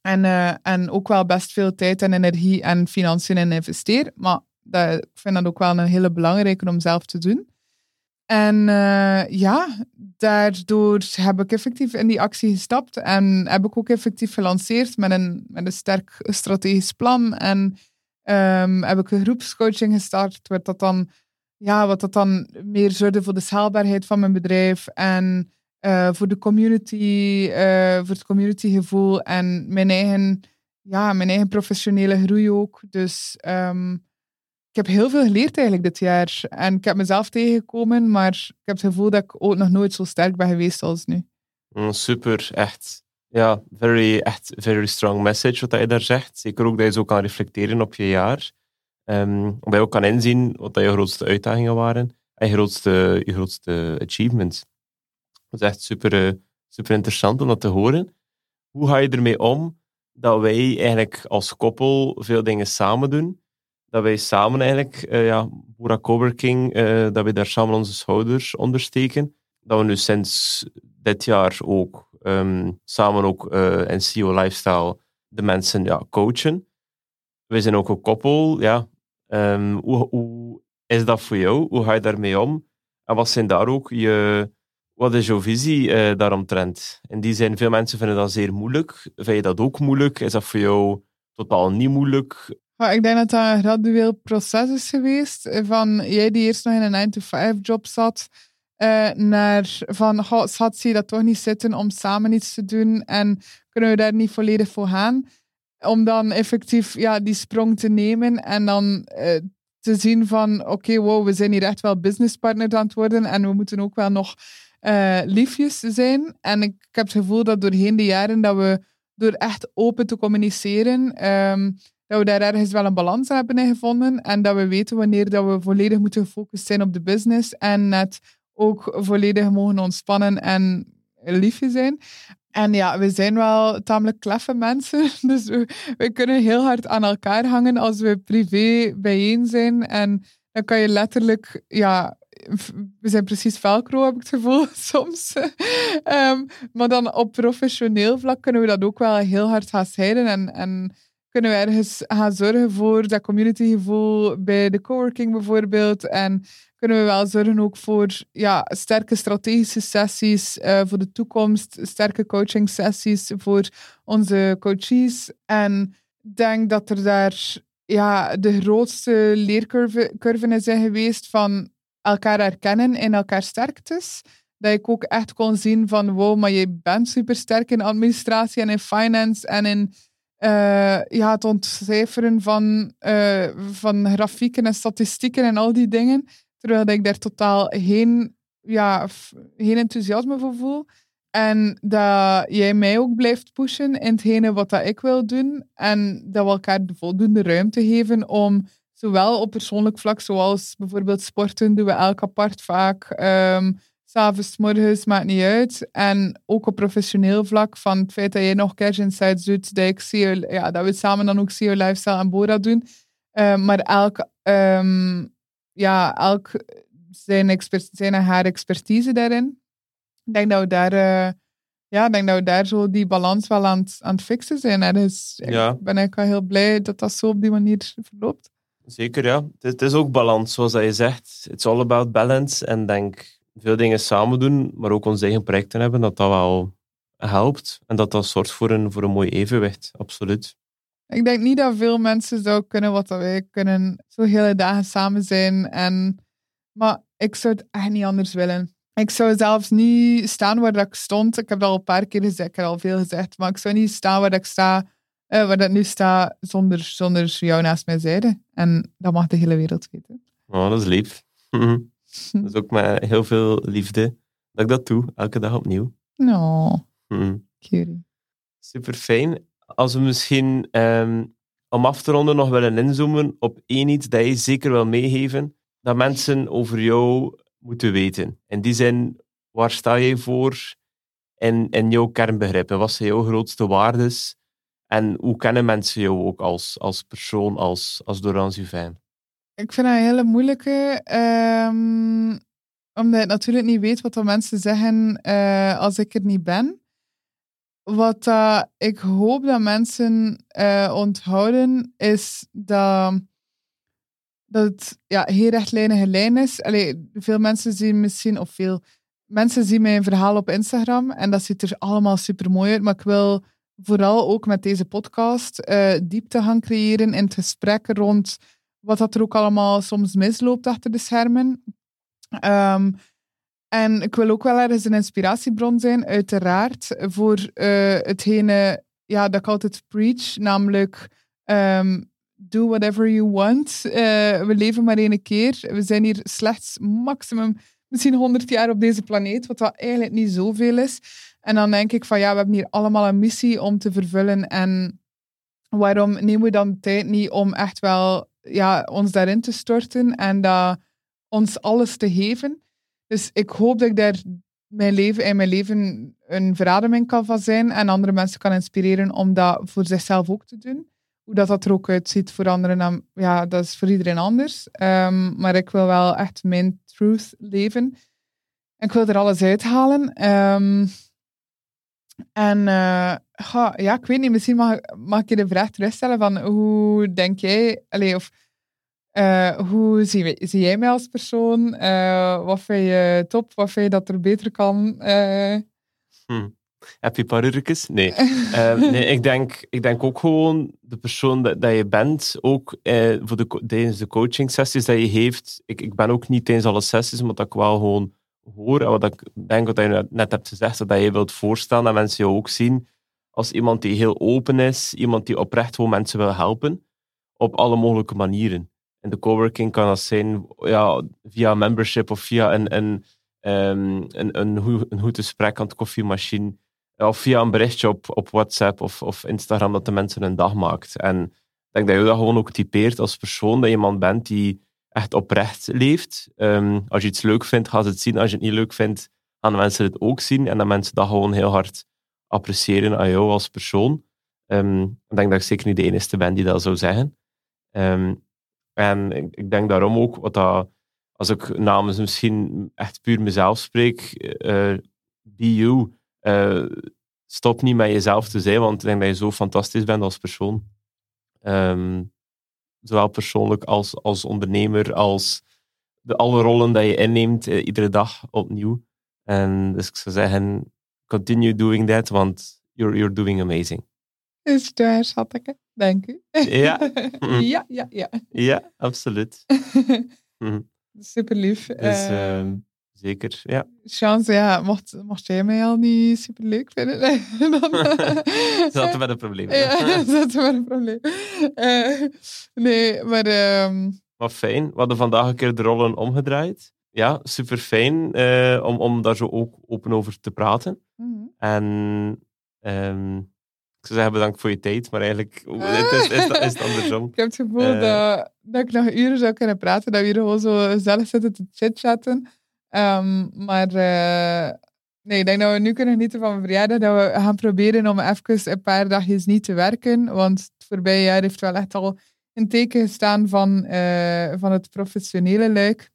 Speaker 1: En, uh, en ook wel best veel tijd en energie en financiën in investeer. Maar ik vind dat ook wel een hele belangrijke om zelf te doen. En uh, ja, daardoor heb ik effectief in die actie gestapt. En heb ik ook effectief gelanceerd met een, met een sterk strategisch plan. En um, heb ik een groepscoaching gestart, waar dat dan ja, wat dat dan meer zorgde voor de schaalbaarheid van mijn bedrijf en uh, voor de community, uh, voor het communitygevoel en mijn eigen, ja, mijn eigen professionele groei ook. Dus um, ik heb heel veel geleerd eigenlijk dit jaar. En ik heb mezelf tegengekomen, maar ik heb het gevoel dat ik ook nog nooit zo sterk ben geweest als nu.
Speaker 2: Mm, super, echt. Ja, very, echt very strong message wat je daar zegt. Zeker ook dat je zo kan reflecteren op je jaar. Um, je ook kan inzien wat je grootste uitdagingen waren en je grootste, je grootste achievements. Dat is echt super, eh, super interessant om dat te horen. Hoe ga je ermee om dat wij eigenlijk als koppel veel dingen samen doen? Dat wij samen eigenlijk, uh, ja, Bora Coworking, uh, dat we daar samen onze schouders ondersteken. Dat we nu sinds dit jaar ook um, samen ook uh, in CEO Lifestyle de mensen ja, coachen. We zijn ook een koppel, ja, Um, hoe, hoe, is dat voor jou? Hoe ga je daarmee om? En wat zijn daar ook je, wat is jouw visie uh, daaromtrent? In die zin, veel mensen vinden dat zeer moeilijk. Vind je dat ook moeilijk? Is dat voor jou totaal niet moeilijk?
Speaker 1: Ja, ik denk dat dat een gradueel proces is geweest. Eh, van jij die eerst nog in een 9-to-5 job zat, uh, naar van, goh, schat, zie je dat toch niet zitten om samen iets te doen en kunnen we daar niet volledig voor gaan? om dan effectief ja, die sprong te nemen en dan te zien van oké, wow, we zijn hier echt wel businesspartners aan het worden en we moeten ook wel nog uh, liefjes zijn. En ik, heb het gevoel dat doorheen de jaren dat we door echt open te communiceren, um, dat we daar ergens wel een balans hebben gevonden en dat we weten wanneer dat we volledig moeten gefocust zijn op de business en net ook volledig mogen ontspannen en liefje zijn. En ja, we zijn wel tamelijk kleffe mensen. [laughs] Dus we, we, kunnen heel hard aan elkaar hangen als we privé bijeen zijn. En dan kan je letterlijk, ja, we zijn precies velcro, heb ik het gevoel, [laughs] soms. um, maar dan op professioneel vlak kunnen we dat ook wel heel hard gaan scheiden. En, en kunnen we ergens gaan zorgen voor dat communitygevoel bij de coworking bijvoorbeeld. En kunnen we wel zorgen ook voor ja, sterke strategische sessies uh, voor de toekomst, sterke coaching sessies voor onze coaches. En denk dat er daar ja, de grootste leercurve is zijn geweest van elkaar herkennen in elkaar sterktes. Dat ik ook echt kon zien van wow, maar je bent supersterk in administratie en in finance en in uh, ja, het ontcijferen van, uh, van grafieken en statistieken en al die dingen. Terwijl ik daar totaal geen, ja, geen enthousiasme voor voel. En dat jij mij ook blijft pushen in hetgene wat dat ik wil doen. En dat we elkaar de voldoende ruimte geven om zowel op persoonlijk vlak, zoals bijvoorbeeld sporten, doen we elk apart vaak. Um, S'avonds, morgens, maakt niet uit. En ook op professioneel vlak, van het feit dat jij nog Cash Insights doet, dat, ik ja, dat we samen dan ook CEO Lifestyle en Bora doen. Um, maar elk um, ja, elk zijn, expert, zijn en haar expertise daarin. Ik denk dat we daar, uh, ja, denk dat we daar zo die balans wel aan, het, aan het fixen zijn. En dus ja. ik ben eigenlijk wel heel blij dat dat zo op die manier verloopt.
Speaker 2: Zeker, ja. Het, is ook balans, zoals je zegt. It's all about balance. En denk, veel dingen samen doen, maar ook onze eigen projecten hebben, dat dat wel helpt. En dat dat zorgt voor een, voor een mooi evenwicht, absoluut.
Speaker 1: Ik denk niet dat veel mensen zo kunnen wat wij kunnen. Zo hele dagen samen zijn. En, maar ik zou het echt niet anders willen. Ik zou zelfs niet staan waar dat ik stond. Ik heb dat al een paar keer gezegd, ik heb al veel gezegd. Maar ik zou niet staan waar dat ik sta, uh, waar dat nu sta, zonder, zonder jou naast mij zijde. En dat mag de hele wereld weten.
Speaker 2: Oh, dat is lief. dat is ook met heel veel liefde dat ik dat doe, elke dag opnieuw.
Speaker 1: No, mm.
Speaker 2: Super fijn. Als we misschien ehm, om af te ronden nog willen inzoomen op één iets dat je zeker wil meegeven, dat mensen over jou moeten weten. In die zin, waar sta je voor in, in jouw kernbegrippen? Wat zijn jouw grootste waardes? En hoe kennen mensen jou ook als, als persoon, als, als Doran Zuvijn?
Speaker 1: Ik vind dat een hele moeilijke. Um, omdat ik natuurlijk niet weet wat de mensen zeggen uh, als ik er niet ben. Wat ik hoop dat mensen uh, onthouden, is dat, dat het ja, geen rechtlijnige lijn is. Veel mensen zien misschien, of veel mensen zien mijn verhaal op Instagram en dat ziet er allemaal super mooi uit. Maar ik wil vooral ook met deze podcast uh, diepte gaan creëren in het gesprek rond wat dat er ook allemaal soms misloopt achter de schermen. Um, en ik wil ook wel ergens een inspiratiebron zijn, uiteraard, voor uh, hetgene ja, dat ik altijd preach, namelijk um, do whatever you want. Uh, we leven maar één keer. We zijn hier slechts maximum misschien 100 jaar op deze planeet, wat dat eigenlijk niet zoveel is. En dan denk ik van ja, we hebben hier allemaal een missie om te vervullen. En waarom nemen we dan de tijd niet om echt wel ja, ons daarin te storten en ons alles te geven? Dus ik hoop dat ik daar mijn leven, in mijn leven een verademing kan van zijn en andere mensen kan inspireren om dat voor zichzelf ook te doen. Hoe dat, dat er ook uitziet voor anderen, ja, dat is voor iedereen anders. Um, maar ik wil wel echt mijn truth leven. En ik wil er alles uithalen. Um, en uh, ja, ik weet niet, misschien mag, mag ik je de vraag terugstellen van hoe denk jij, allez, of uh, hoe zie, zie, jij mij als persoon? Uh, wat vind je top? Wat vind je dat er beter kan?
Speaker 2: Hm. Heb je parurkes? Nee. [laughs] nee ik, denk, ik denk ook gewoon de persoon dat, dat je bent. Ook voor de, tijdens de coaching sessies dat je heeft. Ik, ik ben ook niet tijdens alle sessies, maar dat ik wel gewoon hoor. En wat ik denk wat je net hebt gezegd, dat je wilt voorstellen dat mensen jou ook zien als iemand die heel open is. Iemand die oprecht gewoon mensen wil helpen. Op alle mogelijke manieren in de coworking kan dat zijn ja, via membership of via een, een, um, een, een, een goed gesprek aan de koffiemachine. Of via een berichtje op, op WhatsApp of, of Instagram dat de mensen een dag maakt. En ik denk dat je dat gewoon ook typeert als persoon. Dat je iemand bent die echt oprecht leeft. Um, als je iets leuk vindt, gaan ze het zien. Als je het niet leuk vindt, gaan de mensen het ook zien. En dat mensen dat gewoon heel hard appreciëren aan jou als persoon. Um, ik denk dat ik zeker niet de enige ben die dat zou zeggen. Um, en ik, denk daarom ook, wat dat, als ik namens misschien echt puur mezelf spreek, be you. Uh, stop niet met jezelf te zijn, want ik denk dat je zo fantastisch bent als persoon. Zowel persoonlijk als, als ondernemer, als de, alle rollen die je inneemt, uh, iedere dag opnieuw. En dus ik zou zeggen, continue doing that, want you're, you're doing amazing.
Speaker 1: Is daar, schatteke. Dank u.
Speaker 2: Ja. [laughs]
Speaker 1: ja, ja, ja.
Speaker 2: Ja, absoluut. [laughs] Mhm.
Speaker 1: super lief.
Speaker 2: Dus, uh, zeker, ja.
Speaker 1: Chance, ja, mocht, mocht jij mij al niet super leuk vinden, [laughs] dan...
Speaker 2: zaten we met een probleem.
Speaker 1: Ja, zaten we met een probleem. Uh, nee, maar... Um...
Speaker 2: Wat fijn. We hadden vandaag een keer de rollen omgedraaid. Ja, super fijn uh, om, om daar zo ook open over te praten. Mm -hmm. En um, ik zou zeggen bedankt voor je tijd, maar eigenlijk [laughs] het is, is, is, het andersom.
Speaker 1: ik heb het gevoel uh, dat, dat ik nog uren zou kunnen praten, dat we hier gewoon zo zelf zitten te chitchatten. Um, maar uh, nee, ik denk dat we nu kunnen genieten van mijn verjaardag, dat we gaan proberen om even een paar dagjes niet te werken, want het voorbije jaar heeft wel echt al een teken gestaan van, uh, van het professionele luik.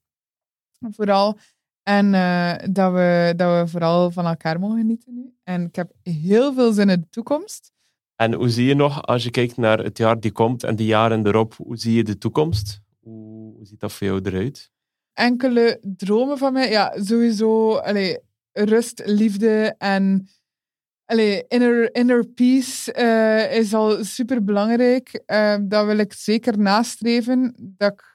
Speaker 1: Vooral. En uh, dat, we, dat we vooral van elkaar mogen genieten nu. En ik heb heel veel zin in de toekomst.
Speaker 2: En hoe zie je nog, als je kijkt naar het jaar die komt en die jaren erop, hoe zie je de toekomst? Hoe ziet dat voor jou eruit?
Speaker 1: Enkele dromen van mij. Ja, sowieso allee, rust, liefde en allee, inner, inner peace eh, is al super belangrijk. Uh, dat wil ik zeker nastreven. Dat ik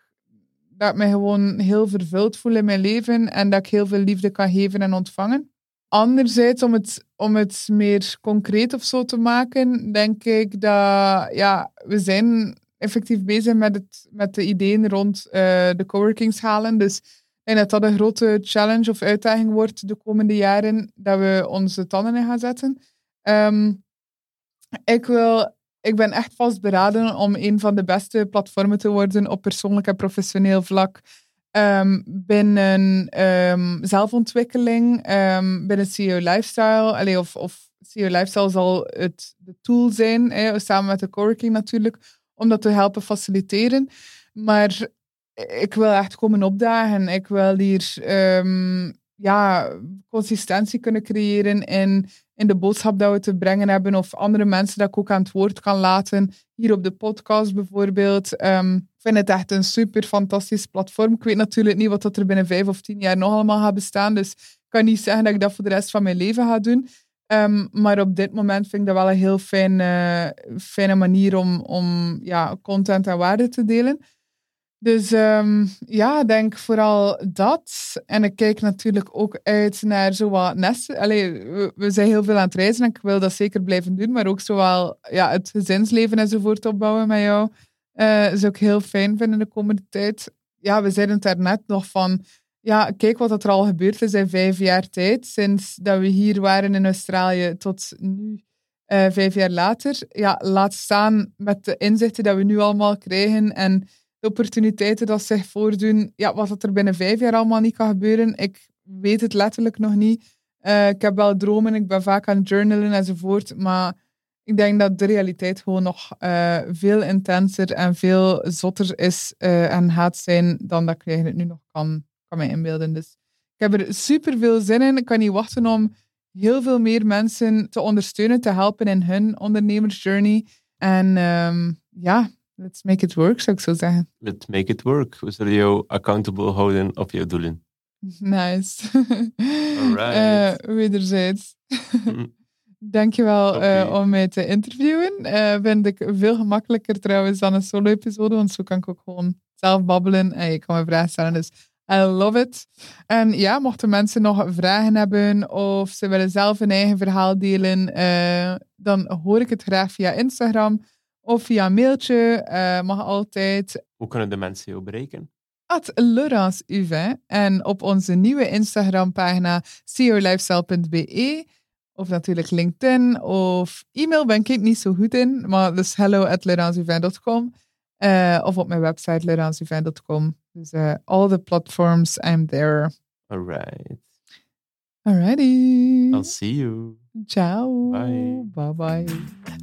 Speaker 1: dat mij gewoon heel vervuld voel in mijn leven en dat ik heel veel liefde kan geven en ontvangen. Anderzijds, om het, om het meer concreet of zo te maken, denk ik dat ja, we zijn effectief bezig met, het, met de ideeën rond uh, de coworkingshalen. Dus ik denk dat dat een grote challenge of uitdaging wordt de komende jaren, dat we onze tanden in gaan zetten. Um, ik, wil, ik ben echt vastberaden om een van de beste platformen te worden op persoonlijk en professioneel vlak. Um, binnen um, zelfontwikkeling, binnen CEO Lifestyle. Allee, of, of CEO Lifestyle zal het de tool zijn, samen met de coworking natuurlijk, om dat te helpen faciliteren. Maar ik wil echt komen opdagen. Ik wil hier ja, consistentie kunnen creëren in, in de boodschap dat we te brengen hebben. Of andere mensen dat ik ook aan het woord kan laten. Hier op de podcast bijvoorbeeld. Um, ik vind het echt een super fantastisch platform. Ik weet natuurlijk niet wat dat er binnen vijf of tien jaar nog allemaal gaat bestaan. Dus ik kan niet zeggen dat ik dat voor de rest van mijn leven ga doen. Um, maar op dit moment vind ik dat wel een heel fijne, fijne manier om, om ja, content en waarde te delen. Dus um, ja, ik denk vooral dat. En ik kijk natuurlijk ook uit naar zowat nesten. Allee, we, we, zijn heel veel aan het reizen en ik wil dat zeker blijven doen. Maar ook zowel ja, het gezinsleven enzovoort opbouwen met jou. Uh, is ook heel fijn vinden de komende tijd. Ja, we zeiden het daarnet nog van... Ja, kijk wat er al gebeurd is in vijf jaar tijd. Sinds dat we hier waren in Australië tot nu, uh, vijf jaar later. Ja, laat staan met de inzichten dat we nu allemaal krijgen en de opportuniteiten dat zich voordoen. Ja, wat er binnen vijf jaar allemaal niet kan gebeuren, ik weet het letterlijk nog niet. Uh, ik heb wel dromen, ik ben vaak aan journalen enzovoort, maar ik denk dat de realiteit gewoon nog uh, veel intenser en veel zotter is en gaat zijn dan dat ik nu nog kan, kan mij inbeelden. Dus ik heb er super veel zin in. Ik kan niet wachten om heel veel meer mensen te ondersteunen, te helpen in hun ondernemersjourney. En um, ja, Let's make it work, zou ik zo zeggen.
Speaker 2: Let's make it work. We zullen jou accountable houden op je doelen.
Speaker 1: Nice. [laughs] Alright. Uh, wederzijds. Mm. [laughs] Dankjewel uh, om mij te interviewen. Uh, vind ik veel gemakkelijker trouwens dan een solo-episode, want zo kan ik ook gewoon zelf babbelen en je kan me vragen stellen. Dus I love it. En ja, mochten mensen nog vragen hebben of ze willen zelf een eigen verhaal delen, uh, dan hoor ik het graag via Instagram of via een mailtje, uh, mag altijd.
Speaker 2: Hoe kunnen de mensen jou bereiken?
Speaker 1: At Laurence Uvin. En op onze nieuwe Instagram-pagina ceolifestyle.be. Of natuurlijk LinkedIn of e-mail ben ik niet zo goed in. Maar dus hello at. Uh, of op mijn website laurensuvin.com. Dus uh, all the platforms, I'm there.
Speaker 2: Alright.
Speaker 1: Alrighty.
Speaker 2: I'll see you.
Speaker 1: Ciao.
Speaker 2: Bye.
Speaker 1: Bye bye.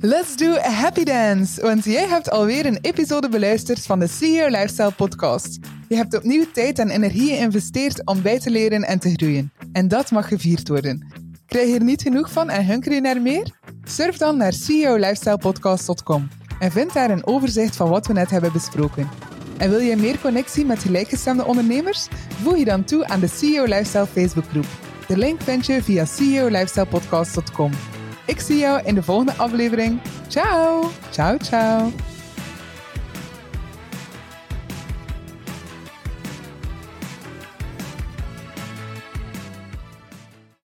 Speaker 1: Let's do a happy dance. Want jij hebt alweer een episode beluisterd van de CEO Lifestyle podcast. Je hebt opnieuw tijd en energie geïnvesteerd om bij te leren en te groeien. En dat mag gevierd worden. Krijg je er niet genoeg van en hunker je naar meer? Surf dan naar ceolifestylepodcast.com en vind daar een overzicht van wat we net hebben besproken. En wil je meer connectie met gelijkgestemde ondernemers? Voeg je dan toe aan de CEO Lifestyle Facebookgroep. De link vind je via ceolifestylepodcast.com. Ik zie jou in de volgende aflevering. Ciao! Ciao, ciao!